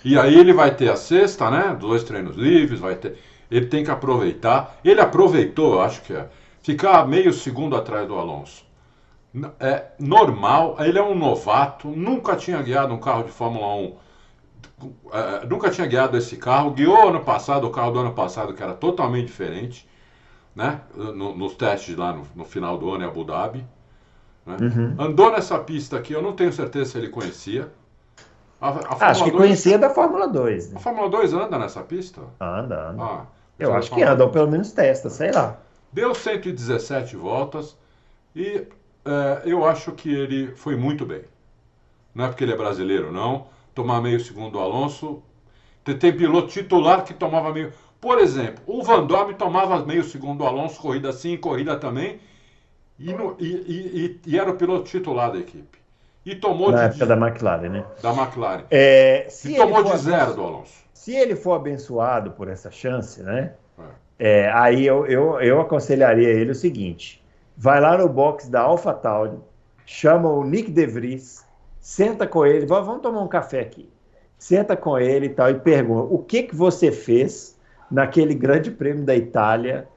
E aí ele vai ter a sexta, né? Dois treinos livres, vai ter. Ele tem que aproveitar. Ele aproveitou, eu acho que é ficar meio segundo atrás do Alonso. É normal, ele é um novato, nunca tinha guiado um carro de Fórmula 1, é, nunca tinha guiado esse carro, guiou ano passado, o carro do ano passado que era totalmente diferente, né? No, nos testes lá no, no, final do ano em Abu Dhabi. Né? Uhum. Andou nessa pista aqui, eu não tenho certeza se ele conhecia. A, a acho que 2, conhecia da Fórmula 2. Né? A Fórmula 2 anda nessa pista? Anda, anda. Ah, eu acho que anda, ou pelo menos testa, sei lá. Deu 117 voltas e é, eu acho que ele foi muito bem. Não é porque ele é brasileiro, não. Tomar meio segundo do Alonso. Tem piloto titular que tomava meio. Por exemplo, o Van Dorme tomava meio segundo do Alonso, corrida sim, corrida também. E, no, e, e, e, era o piloto titular da equipe. E tomou Na de, época da McLaren, né? Da McLaren. É, e tomou de zero do Alonso. Se ele for abençoado por essa chance, né? É, aí eu, eu, eu aconselharia ele o seguinte: vai lá no box da AlphaTauri, chama o Nick De Vries, senta com ele, vamos tomar um café aqui. Senta com ele e tal e pergunta: o que que você fez naquele Grande Prêmio da Itália,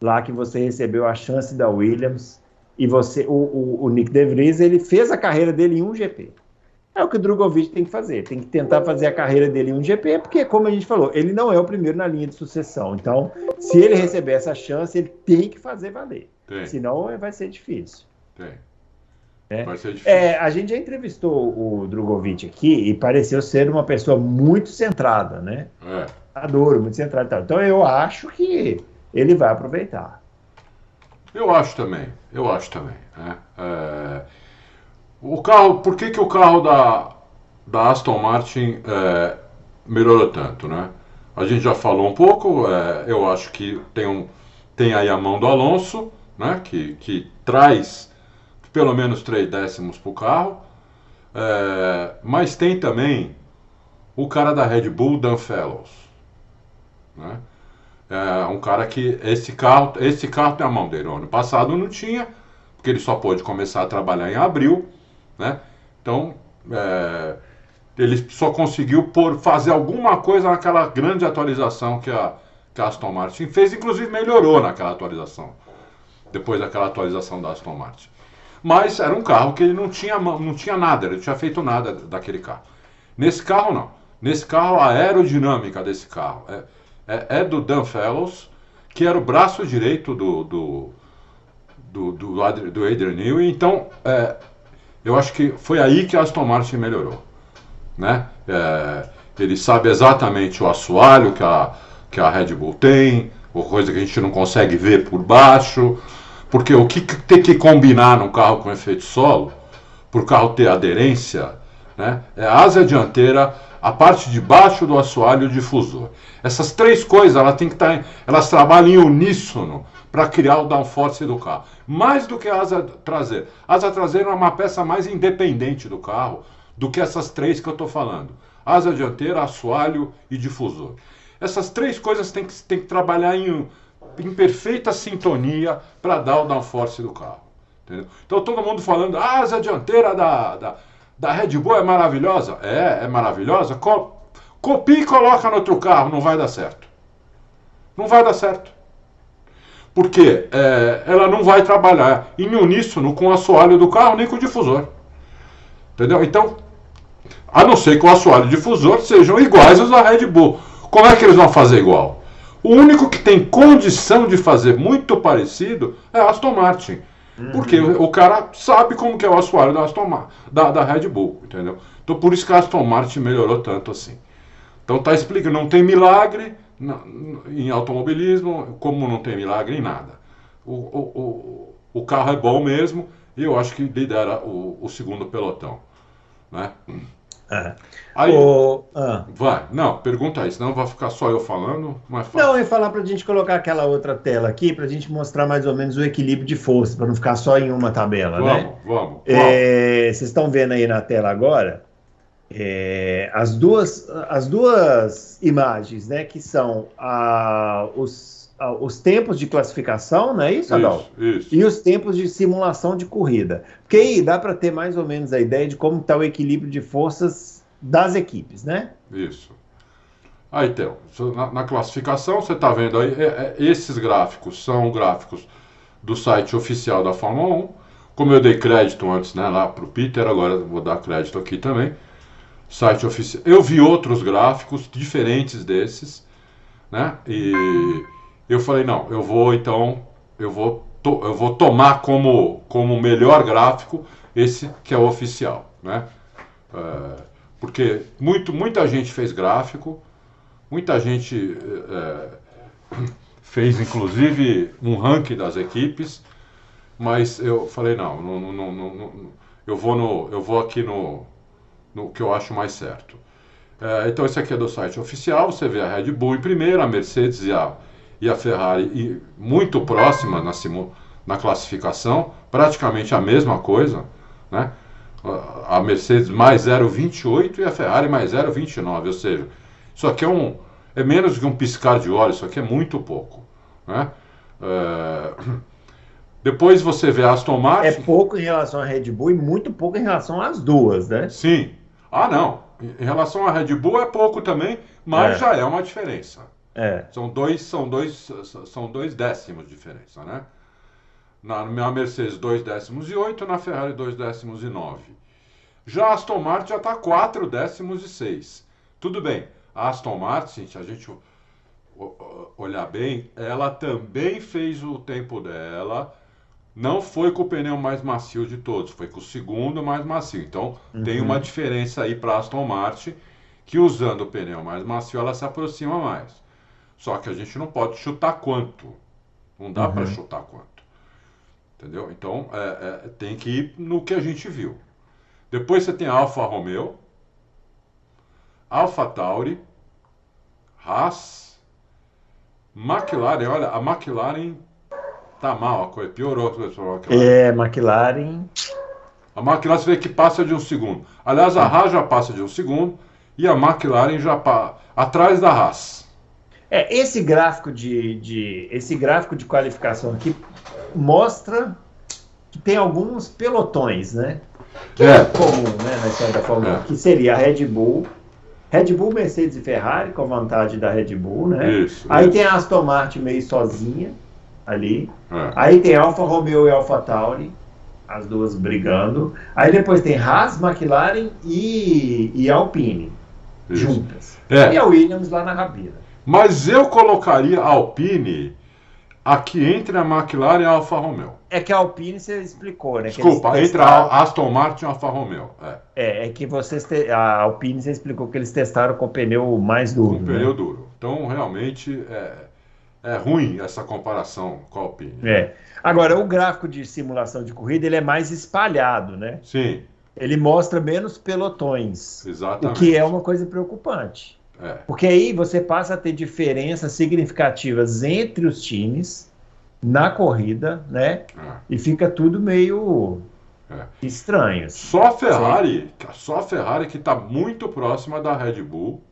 lá que você recebeu a chance da Williams e você, o, o, o Nick De Vries, ele fez a carreira dele em um GP. É o que o Drogovic tem que fazer. Tem que tentar fazer a carreira dele em um GP, porque, como a gente falou, ele não é o primeiro na linha de sucessão. Então, se ele receber essa chance, ele tem que fazer valer. Tem. Senão, vai ser difícil. Tem. É. Vai ser difícil. É, a gente já entrevistou o Drogovic aqui e pareceu ser uma pessoa muito centrada, né? É. Adoro, muito centrada. Então, eu acho que ele vai aproveitar. Eu acho também. Eu acho também. Né? É o carro, por que, que o carro da, da Aston Martin é, melhorou tanto, né? A gente já falou um pouco, é, eu acho que tem, um, tem aí a mão do Alonso, né? Que, que traz pelo menos três décimos para o carro. É, mas tem também o cara da Red Bull, Dan Fellows. Né? É um cara que esse carro, esse carro tem a mão dele. ano passado não tinha, porque ele só pôde começar a trabalhar em abril. Né? Então, é, ele só conseguiu por fazer alguma coisa naquela grande atualização que a, que a Aston Martin fez, inclusive melhorou naquela atualização, depois daquela atualização da Aston Martin. Mas era um carro que ele não tinha, não tinha nada, ele não tinha feito nada daquele carro. Nesse carro, não. Nesse carro, a aerodinâmica desse carro é, é, é do Dan Fellows, que era o braço direito do, do, do, do, do Adrian Newey. Então, é, eu acho que foi aí que a Aston Martin melhorou. Né? É, ele sabe exatamente o assoalho que a, que a Red Bull tem, coisa que a gente não consegue ver por baixo, porque o que tem que combinar num carro com efeito solo, para o carro ter aderência, né? é a asa dianteira a parte de baixo do assoalho e o difusor. Essas três coisas, ela tem que tá elas trabalham em uníssono para criar o downforce do carro. Mais do que a asa traseira. A asa traseira é uma peça mais independente do carro do que essas três que eu estou falando. Asa dianteira, assoalho e difusor. Essas três coisas têm que, têm que trabalhar em, em perfeita sintonia para dar o downforce do carro. Entendeu? Então todo mundo falando, a asa dianteira da, da, da Red Bull é maravilhosa. É, é maravilhosa. Co copia e coloca no outro carro, não vai dar certo. Não vai dar certo. Porque é, ela não vai trabalhar em uníssono com o assoalho do carro nem com o difusor. Entendeu? Então, a não ser que o assoalho e o difusor sejam iguais aos da Red Bull. Como é que eles vão fazer igual? O único que tem condição de fazer muito parecido é a Aston Martin. Uhum. Porque o, o, cara sabe como que é o assoalho da, Aston, da, da Red Bull, entendeu? Então por isso que a Aston Martin melhorou tanto assim. Então tá explicando, não tem milagre em automobilismo, como não tem milagre em nada. O, o, o, o carro é bom mesmo e eu acho que lidera o, o segundo pelotão. Né? É. Aí, o, ah. Vai, não, pergunta aí, senão vai ficar só eu falando. Mas fala. Não, eu ia falar para a gente colocar aquela outra tela aqui, para a gente mostrar mais ou menos o equilíbrio de força, para não ficar só em uma tabela, vamos, né? Vamos, vamos. É, vocês estão vendo aí na tela agora é, as, duas, as duas imagens, né, que são a, os, a, os tempos de classificação, não é isso, Adal? Isso, isso. E os tempos de simulação de corrida. Porque aí dá para ter mais ou menos a ideia de como está o equilíbrio de forças das equipes, né? Isso. Aí, então, na, na classificação, você está vendo aí, é, é, esses gráficos são gráficos do site oficial da Fórmula 1. Como eu dei crédito antes né, lá para o Peter, agora vou dar crédito aqui também site oficial. Eu vi outros gráficos diferentes desses, né? E eu falei, não, eu vou então, eu vou, to, eu vou tomar como, como melhor gráfico esse que é o oficial, né? É, porque muito, muita gente fez gráfico, muita gente é, fez inclusive um ranking das equipes, mas eu falei, não, não, não, não, não eu vou no, eu vou aqui no no que eu acho mais certo. É, então, esse aqui é do site oficial. Você vê a Red Bull em primeiro, a Mercedes e a, e a Ferrari e muito próxima na, na classificação, praticamente a mesma coisa. Né? A Mercedes mais 0,28 e a Ferrari mais 0,29. Ou seja, isso aqui é, um, é menos que um piscar de olhos, isso aqui é muito pouco. Né? É, depois você vê a Aston Martin. É pouco em relação à Red Bull e muito pouco em relação às duas, né? Sim, ah, não. Em relação à Red Bull é pouco também, mas é. já é uma diferença. É. São dois, são dois, são dois décimos de diferença, né? Na minha Mercedes, dois décimos e oito, na Ferrari, dois décimos e nove. Já a Aston Martin já está quatro décimos e seis. Tudo bem, a Aston Martin, se a gente olhar bem, ela também fez o tempo dela não foi com o pneu mais macio de todos, foi com o segundo mais macio. Então uhum. tem uma diferença aí para a Aston Martin, que usando o pneu mais macio ela se aproxima mais. Só que a gente não pode chutar quanto. Não dá uhum. para chutar quanto. Entendeu? Então é, é, tem que ir no que a gente viu. Depois você tem a Alfa Romeo, Alfa Tauri, Haas, McLaren. Olha, a McLaren Tá mal a coisa, piorou a coisa para a McLaren. É, McLaren. A McLaren você vê que passa de um segundo. Aliás, a Haas já passa de um segundo e a McLaren já passa atrás da Haas. É, esse gráfico de, de, esse gráfico de qualificação aqui mostra que tem alguns pelotões, né? Que é, é comum, né, na história da Fórmula 1, é. que seria a Red Bull, Red Bull, Mercedes e Ferrari, com vantagem da Red Bull, né? Isso, Aí isso. tem a Aston Martin meio sozinha ali. É. Aí tem Alfa Romeo e Alfa Tauri, as duas brigando. Aí depois tem Haas, McLaren e, e Alpine Isso. juntas. É. E a Williams lá na rabina. Mas eu colocaria a Alpine aqui entre a McLaren e a Alfa Romeo. É que a Alpine você explicou, né? Desculpa, entre a Aston Martin e a Alfa Romeo. É, é, é que vocês te... a Alpine você explicou que eles testaram com pneu mais duro. Com né? pneu duro. Então realmente é, é ruim essa comparação com a Alpine. É. Agora, o gráfico de simulação de corrida ele é mais espalhado, né? Sim. ele mostra menos pelotões. Exatamente. O que é uma coisa preocupante. É. Porque aí você passa a ter diferenças significativas entre os times na corrida, né? É. E fica tudo meio É. estranho. assim. Só a Ferrari, só a Ferrari que está muito próxima da Red Bull.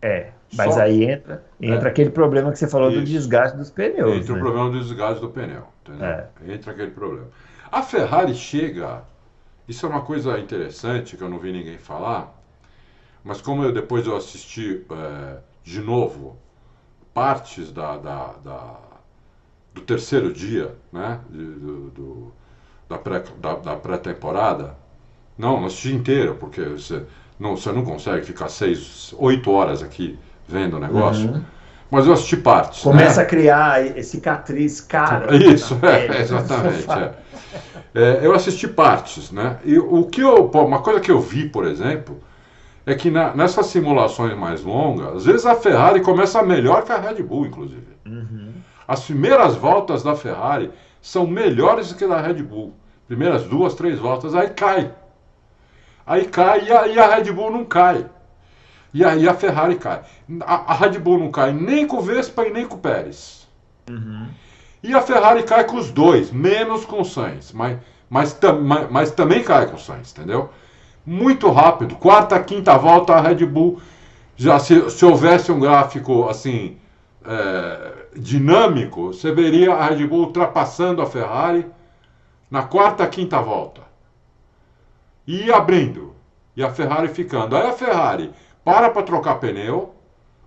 É, mas Só- aí entra, entra É. aquele problema que você falou do Isso. desgaste dos pneus. Entre o né? problema do desgaste do pneu. É. Entra aquele problema. A Ferrari chega. Isso é uma coisa interessante que eu não vi ninguém falar. Mas como eu depois eu assisti é, de novo partes da, da- da- do terceiro dia, né? do, do- da pré- da- da pré-temporada. não, não assisti inteiro, porque você não, você não consegue ficar seis, oito horas aqui vendo o negócio. Uhum. Mas eu assisti partes. Começa né? a criar esse cicatriz cara. Isso, é, exatamente. é. É, eu assisti partes, né? E o que eu, uma coisa que eu vi, por exemplo, é que na- nessas simulações mais longas, às vezes a Ferrari começa melhor que a Red Bull, inclusive. Uhum. As primeiras voltas da Ferrari são melhores que da Red Bull. Primeiras duas, três voltas, aí cai. Aí cai e a, e a Red Bull não cai. E aí a Ferrari cai. A, a Red Bull não cai nem com o Vespa e nem com o Pérez. Uhum. E a Ferrari cai com os dois, menos com o Sainz. Mas, mas, tam- mas, mas também cai com o Sainz, entendeu? Muito rápido. Quarta, quinta volta, a Red Bull. Já se, se houvesse um gráfico assim é, dinâmico, você veria a Red Bull ultrapassando a Ferrari na quarta, quinta volta. E abrindo. E a Ferrari ficando. Aí a Ferrari para para trocar pneu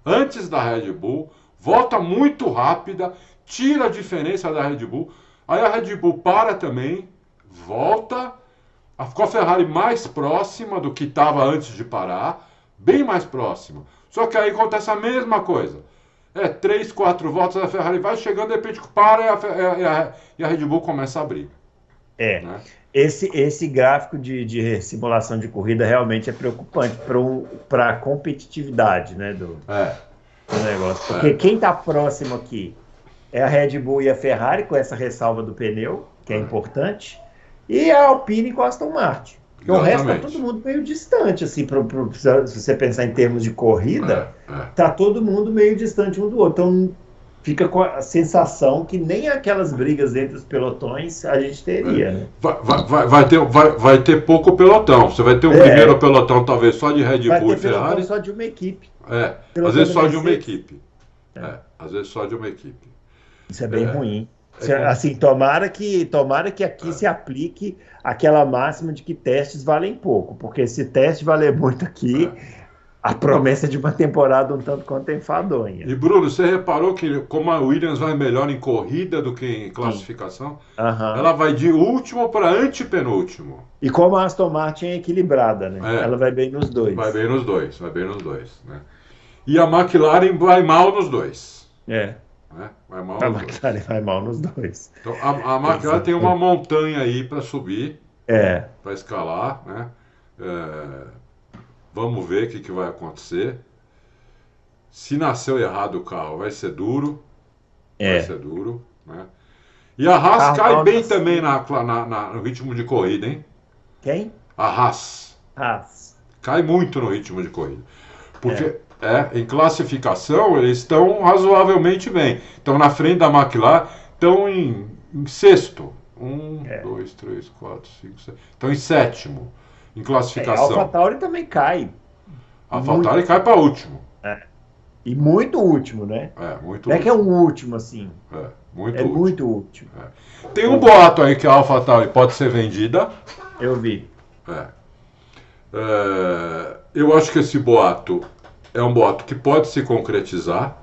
antes da Red Bull, volta muito rápida, tira a diferença da Red Bull. Aí a Red Bull para também, volta, ficou a Ferrari mais próxima do que estava antes de parar, bem mais próxima. Só que aí acontece a mesma coisa. É, três, quatro voltas, a Ferrari vai chegando, de repente para e a, e a- e a Red Bull começa a abrir. É, Né? esse, esse gráfico de, de simulação de corrida realmente é preocupante para a competitividade né, do, É, do negócio. Porque quem está próximo aqui é a Red Bull e a Ferrari, com essa ressalva do pneu, que é É. importante, e a Alpine com a Aston Martin. Porque o resto está todo mundo meio distante, assim, pro, pro- se você pensar em termos de corrida, é, é. tá todo mundo meio distante um do outro. Então fica com a sensação que nem aquelas brigas entre os pelotões a gente teria, né? Vai, vai- vai, ter, vai, vai ter pouco pelotão. Você vai ter um É. primeiro pelotão, talvez só de Red Bull e Ferrari. só de uma equipe. É, pelotão às vezes só de uma equipe. É, às vezes só de uma equipe. Isso é bem É. ruim. É ruim. assim, tomara que, tomara que aqui É. se aplique aquela máxima de que testes valem pouco, porque se teste valer muito aqui, a promessa de uma temporada um tanto quanto enfadonha. E Bruno, você reparou que como a Williams vai melhor em corrida do que em classificação? Aham. Ela vai de último para antepenúltimo. E como a Aston Martin é equilibrada, né? É. Ela vai bem nos dois. Vai bem nos dois, vai bem nos dois. Né? E a McLaren vai mal nos dois. É, Né? Vai mal a nos dois. McLaren vai mal nos dois. Então, a, a McLaren tem uma montanha aí para subir, É, para escalar. Né? É, vamos ver o que, que vai acontecer. Se nasceu errado o carro, vai ser duro. Vai é. ser duro. Né? E a Haas cai bem nascido. também na, na- na- no ritmo de corrida, hein? Quem? A Haas Haas. cai muito no ritmo de corrida. Porque é, em classificação eles estão razoavelmente bem. Estão na frente da McLaren, estão em, em sexto. Um, É. dois, três, quatro, cinco, seis. Estão em sétimo em É, a classificação. AlphaTauri também cai. a AlphaTauri cai para último. E muito último, né? É, muito Não é que é último. um último, assim. É, muito É último. muito último. Tem um boato aí que a AlphaTauri pode ser vendida. Eu vi. É. É, eu acho que esse boato é um boato que pode se concretizar,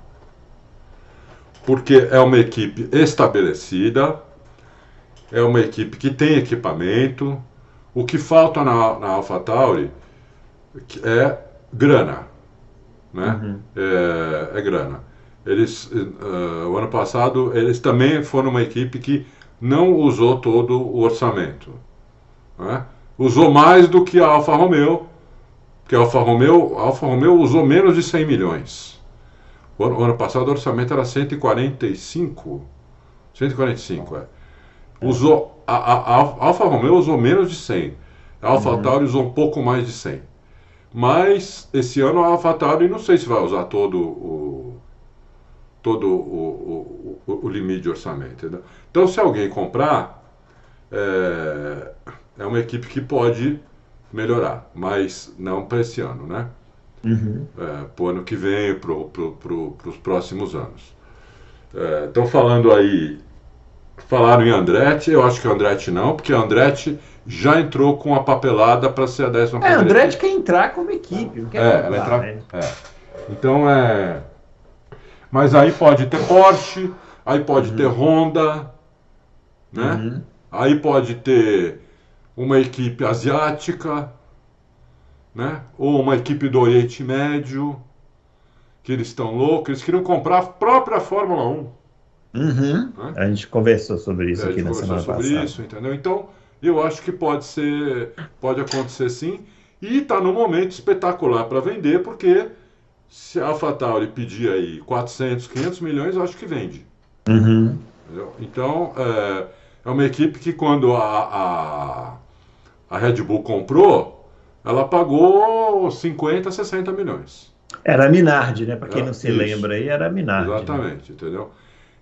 porque é uma equipe estabelecida, é uma equipe que tem equipamento. O que falta na, na AlphaTauri é grana, né? Uhum. É, é grana. Eles, eh, o ano passado, eles também foram uma equipe que não usou todo o orçamento né? usou mais do que a Alfa Romeo, porque a Alfa Romeo, a Alfa Romeo usou menos de 100 milhões. O ano, o ano passado o orçamento era 145, 145, é. Usou, a, a, a Alfa Romeo usou menos de 100. A AlphaTauri usou um pouco mais de 100. Mas esse ano a AlphaTauri não sei se vai usar todo o, todo o, o, o, o limite de orçamento. Entendeu? Então, se alguém comprar, é, é uma equipe que pode melhorar, mas não para esse ano, né? Uhum. É, para o ano que vem, para pro, pro, os próximos anos. Estão é, falando aí, falaram em Andretti, eu acho que Andretti não, porque Andretti já entrou com a papelada para ser a décima É, Andretti quer entrar como equipe, não quer é, ela entrar, né? é. Então é. Mas aí pode ter Porsche, aí pode uhum. ter Honda, né? Uhum. Aí pode ter uma equipe asiática, né? Ou uma equipe do Oriente Médio, que eles estão loucos, eles queriam comprar a própria Fórmula 1. Uhum. Né? A gente conversou sobre isso é, aqui na semana sobre passada. isso, entendeu? Então, eu acho que pode ser, pode acontecer sim, e está no momento espetacular para vender, porque se a AlphaTauri pedir aí 400, 500 milhões, eu acho que vende. Uhum. Então, é, é, uma equipe que quando a, a, a Red Bull comprou, ela pagou 50, 60 milhões. Era a Minardi, né? Para quem é, não se isso. lembra aí, era a Minardi. Né? Exatamente, né? entendeu?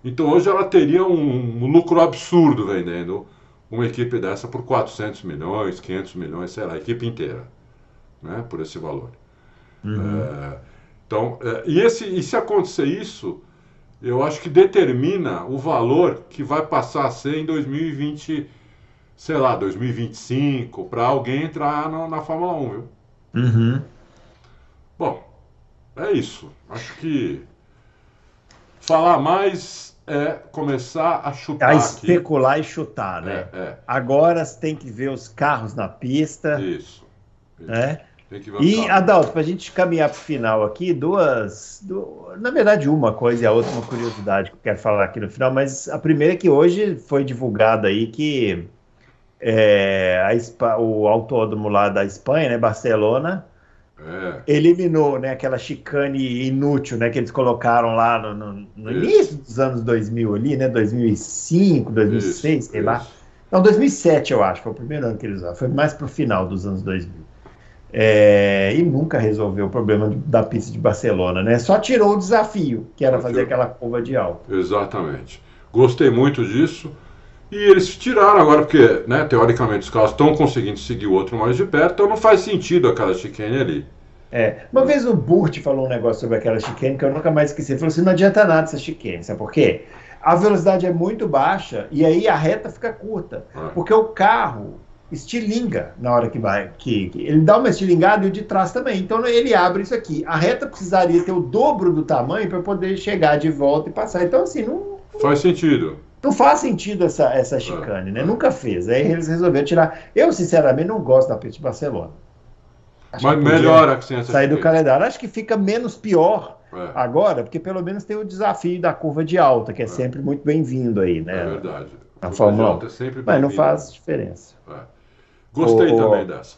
Então hoje ela teria um, um, lucro absurdo vendendo uma equipe dessa por 400 milhões, 500 milhões, sei lá, a equipe inteira, né? Por esse valor. Uhum. É, então, é, e, esse, e se acontecer isso, eu acho que determina o valor que vai passar a ser em 2020, sei lá, 2025, para alguém entrar na, na Fórmula 1, viu? Uhum. Bom, é isso. Acho que falar mais é começar a chutar. A especular aqui. e chutar, né? É, é. Agora você tem que ver os carros na pista. Isso. isso. Né? E, Adalto, para a gente caminhar para o final aqui, duas. Du... Na verdade, uma coisa e a outra, uma curiosidade que eu quero falar aqui no final, mas a primeira é que hoje foi divulgado aí que é, a, o autódromo lá da Espanha, né, Barcelona, é. Eliminou né, aquela chicane inútil né, que eles colocaram lá no, no, no início dos anos 2000 ali, né? 2005, 2006, isso, sei isso. lá. Não, 2007 eu acho, foi o primeiro ano que eles usaram. Foi mais para o final dos anos 2000. É, e nunca resolveu o problema da pista de Barcelona, né? Só tirou o desafio, que era fazer aquela curva de alto. Exatamente. Gostei muito disso. E eles tiraram agora, porque, né, teoricamente, os carros estão conseguindo seguir o outro mais de perto, então não faz sentido aquela chicane ali. É, uma vez o Burt falou um negócio sobre aquela chicane que eu nunca mais esqueci. Ele falou assim: não adianta nada essa chicane, sabe por quê? A velocidade é muito baixa e aí a reta fica curta. É. Porque o carro estilinga na hora que vai. Que, que, ele dá uma estilingada e o de trás também. Então ele abre isso aqui. A reta precisaria ter o dobro do tamanho para poder chegar de volta e passar. Então, assim, não. Faz sentido. Não faz sentido essa, essa chicane, né? Nunca fez. Aí eles resolveram tirar. Eu, sinceramente, não gosto da pista de Barcelona. Acho Mas melhora que essa Sair do calendário. Acho que fica menos pior é. agora, porque pelo menos tem o desafio da curva de alta, que é, é. sempre muito bem-vindo aí, né? É verdade. A Fórmula 1. É Mas não faz diferença. É. Gostei o... também dessa.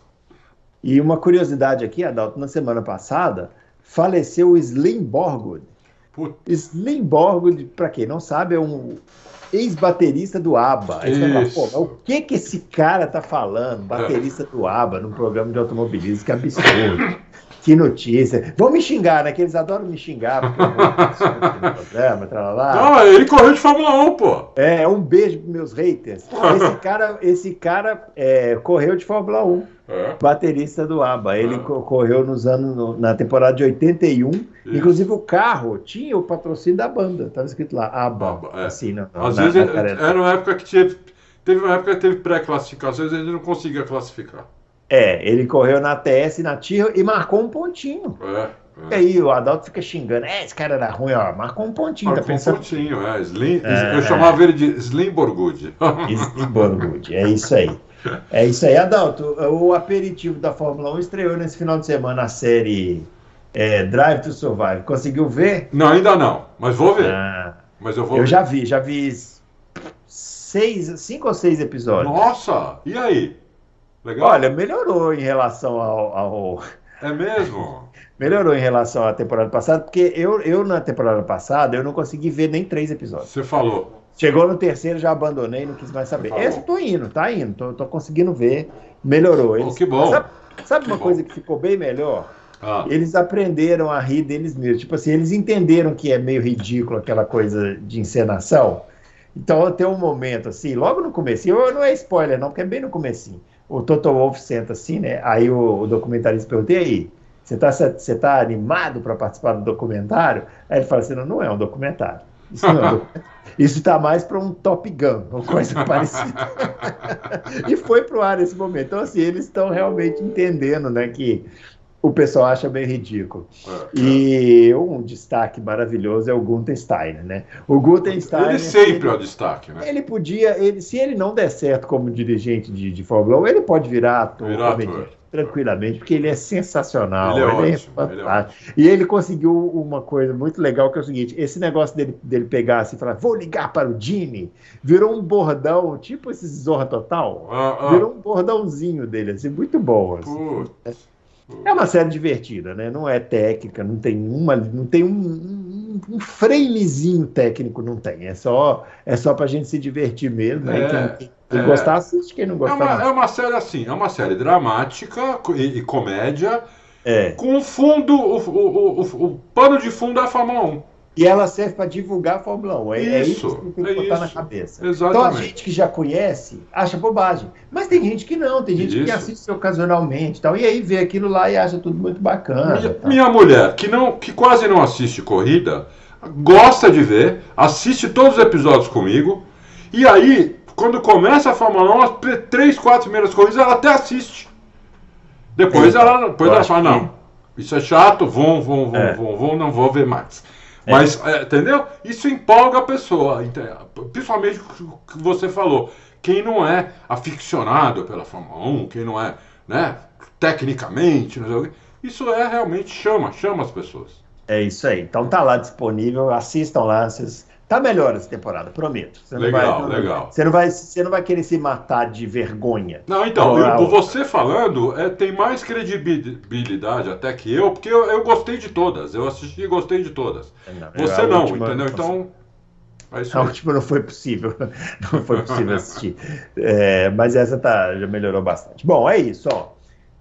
E uma curiosidade aqui, Adalto, na semana passada, faleceu o Slim Borgwood. Put... Slim Borgwood, para quem não sabe, é um ex-baterista do ABBA. Aí você fala, Pô, o que que esse cara tá falando? Baterista do ABBA num programa de automobilismo, que absurdo. Que notícia. Vão me xingar, né? Que eles adoram me xingar programa, lá. Não, ele correu de Fórmula 1, pô. É, um beijo pros meus haters. Esse cara, esse cara é, correu de Fórmula 1. É. Baterista do ABBA. Ele é. correu nos anos, na temporada de 81. Isso. Inclusive o carro tinha o patrocínio da banda. Estava escrito lá, ABBA. ABBA é. assim, na, Às na, vezes na era uma época que teve, teve uma época que teve pré-classificações e ele não conseguia classificar. É, ele correu na TS, na Tiro e marcou um pontinho. É. é. E aí o Adalto fica xingando, é, esse cara era ruim, ó, marcou um pontinho. Tá marcou tá pensando... um pontinho, é, Slim, é, eu chamava ele de Slim Borgud. Slim Borgud, é isso aí. É isso aí, Adalto. O aperitivo da Fórmula 1 estreou nesse final de semana a série é, Drive to Survive. Conseguiu ver? Não, ainda não, mas vou ver. Ah, mas eu vou. Eu ver. já vi, já vi seis, cinco ou seis episódios. Nossa, e aí? Legal? Olha, melhorou em relação ao... ao... É mesmo? melhorou em relação à temporada passada, porque eu, eu na temporada passada eu não consegui ver nem três episódios. Você falou. Chegou no terceiro, já abandonei, não quis mais saber. Esse eu tô indo, tá indo, tô, tô conseguindo ver, melhorou. Eles, oh, que bom. Sabe, sabe uma coisa que ficou bem melhor? Ah. Eles aprenderam a rir deles mesmos. Tipo assim, eles entenderam que é meio ridículo aquela coisa de encenação. Então tem um momento assim, logo no começo, não é spoiler não, porque é bem no comecinho. O Toto Wolff senta assim, né? Aí o, o documentarista pergunta, e aí, você está você tá animado para participar do documentário? Aí ele fala assim, não, não é um documentário. Isso não é um documentário. Isso está mais para um Top Gun, uma coisa parecida. e foi para o ar nesse momento. Então, assim, eles estão realmente entendendo né, que o pessoal acha bem ridículo. É, e é. um destaque maravilhoso é o Steiner, né? O Gunther Steiner... Ele sempre é o destaque, né? Ele podia, ele, se ele não der certo como dirigente de, de Fórmula 1, ele pode virar ator, virar ator. tranquilamente, porque ele é sensacional. Ele é, ele é ótimo, é fantástico. Ele é e ele conseguiu uma coisa muito legal, que é o seguinte, esse negócio dele, dele pegar assim e falar, vou ligar para o Gini, virou um bordão, tipo esse Zorra Total, ah, ah. virou um bordãozinho dele, assim, muito bom. Assim. Putz. É uma série divertida, né? Não é técnica, não tem uma, não tem um, um, um framezinho técnico, não tem. É só, é só pra gente se divertir mesmo. Né? É, quem, quem é, gostar, assiste, quem não gostar. É uma, é uma série assim, é uma série dramática e, e comédia, é. com o fundo, o, o, o, o, pano de fundo da Fórmula 1. E ela serve para divulgar a Fórmula 1. É isso, é isso que tem que é botar isso. na cabeça. Exatamente. Então a gente que já conhece acha bobagem. Mas tem gente que não, tem gente isso. que assiste ocasionalmente tal, e aí vê aquilo lá e acha tudo muito bacana. Minha, minha, mulher, que, não, que quase não assiste corrida, gosta de ver, assiste todos os episódios comigo, e aí, quando começa a Fórmula 1, as três, quatro primeiras corridas, ela até assiste. Depois, é, ela, depois ela fala, não, isso é chato, vão, vão, vão, é. vão, vão, não vou ver mais. É. Mas, é. entendeu? Isso empolga a pessoa. Principalmente o que você falou. Quem não é aficionado pela Fórmula 1, quem não é, né, tecnicamente, isso é realmente chama, chama as pessoas. É isso aí. Então tá lá disponível, assistam lá, vocês Tá melhor essa temporada, prometo. Você legal, vai, legal. Você não, vai, você não vai querer se matar de vergonha. Não, então, eu, você falando é, tem mais credibilidade até que eu, porque eu, eu gostei de todas. Eu assisti e gostei de todas. Não, você não, última, entendeu? Então. É a última não foi possível. Não foi possível assistir. É, mas essa tá, já melhorou bastante. Bom, é isso, ó.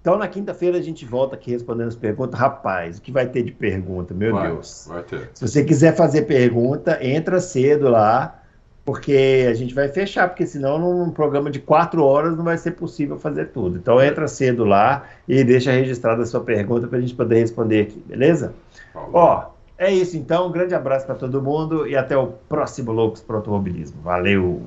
Então, na quinta-feira, a gente volta aqui respondendo as perguntas. Rapaz, o que vai ter de pergunta? Meu vai, Deus. Vai ter. Se você quiser fazer pergunta, entra cedo lá, porque a gente vai fechar, porque senão num programa de quatro horas não vai ser possível fazer tudo. Então, entra cedo lá e deixa registrada a sua pergunta para a gente poder responder aqui, beleza? Ó, é isso então. Um grande abraço para todo mundo e até o próximo Loucos para Automobilismo. Valeu!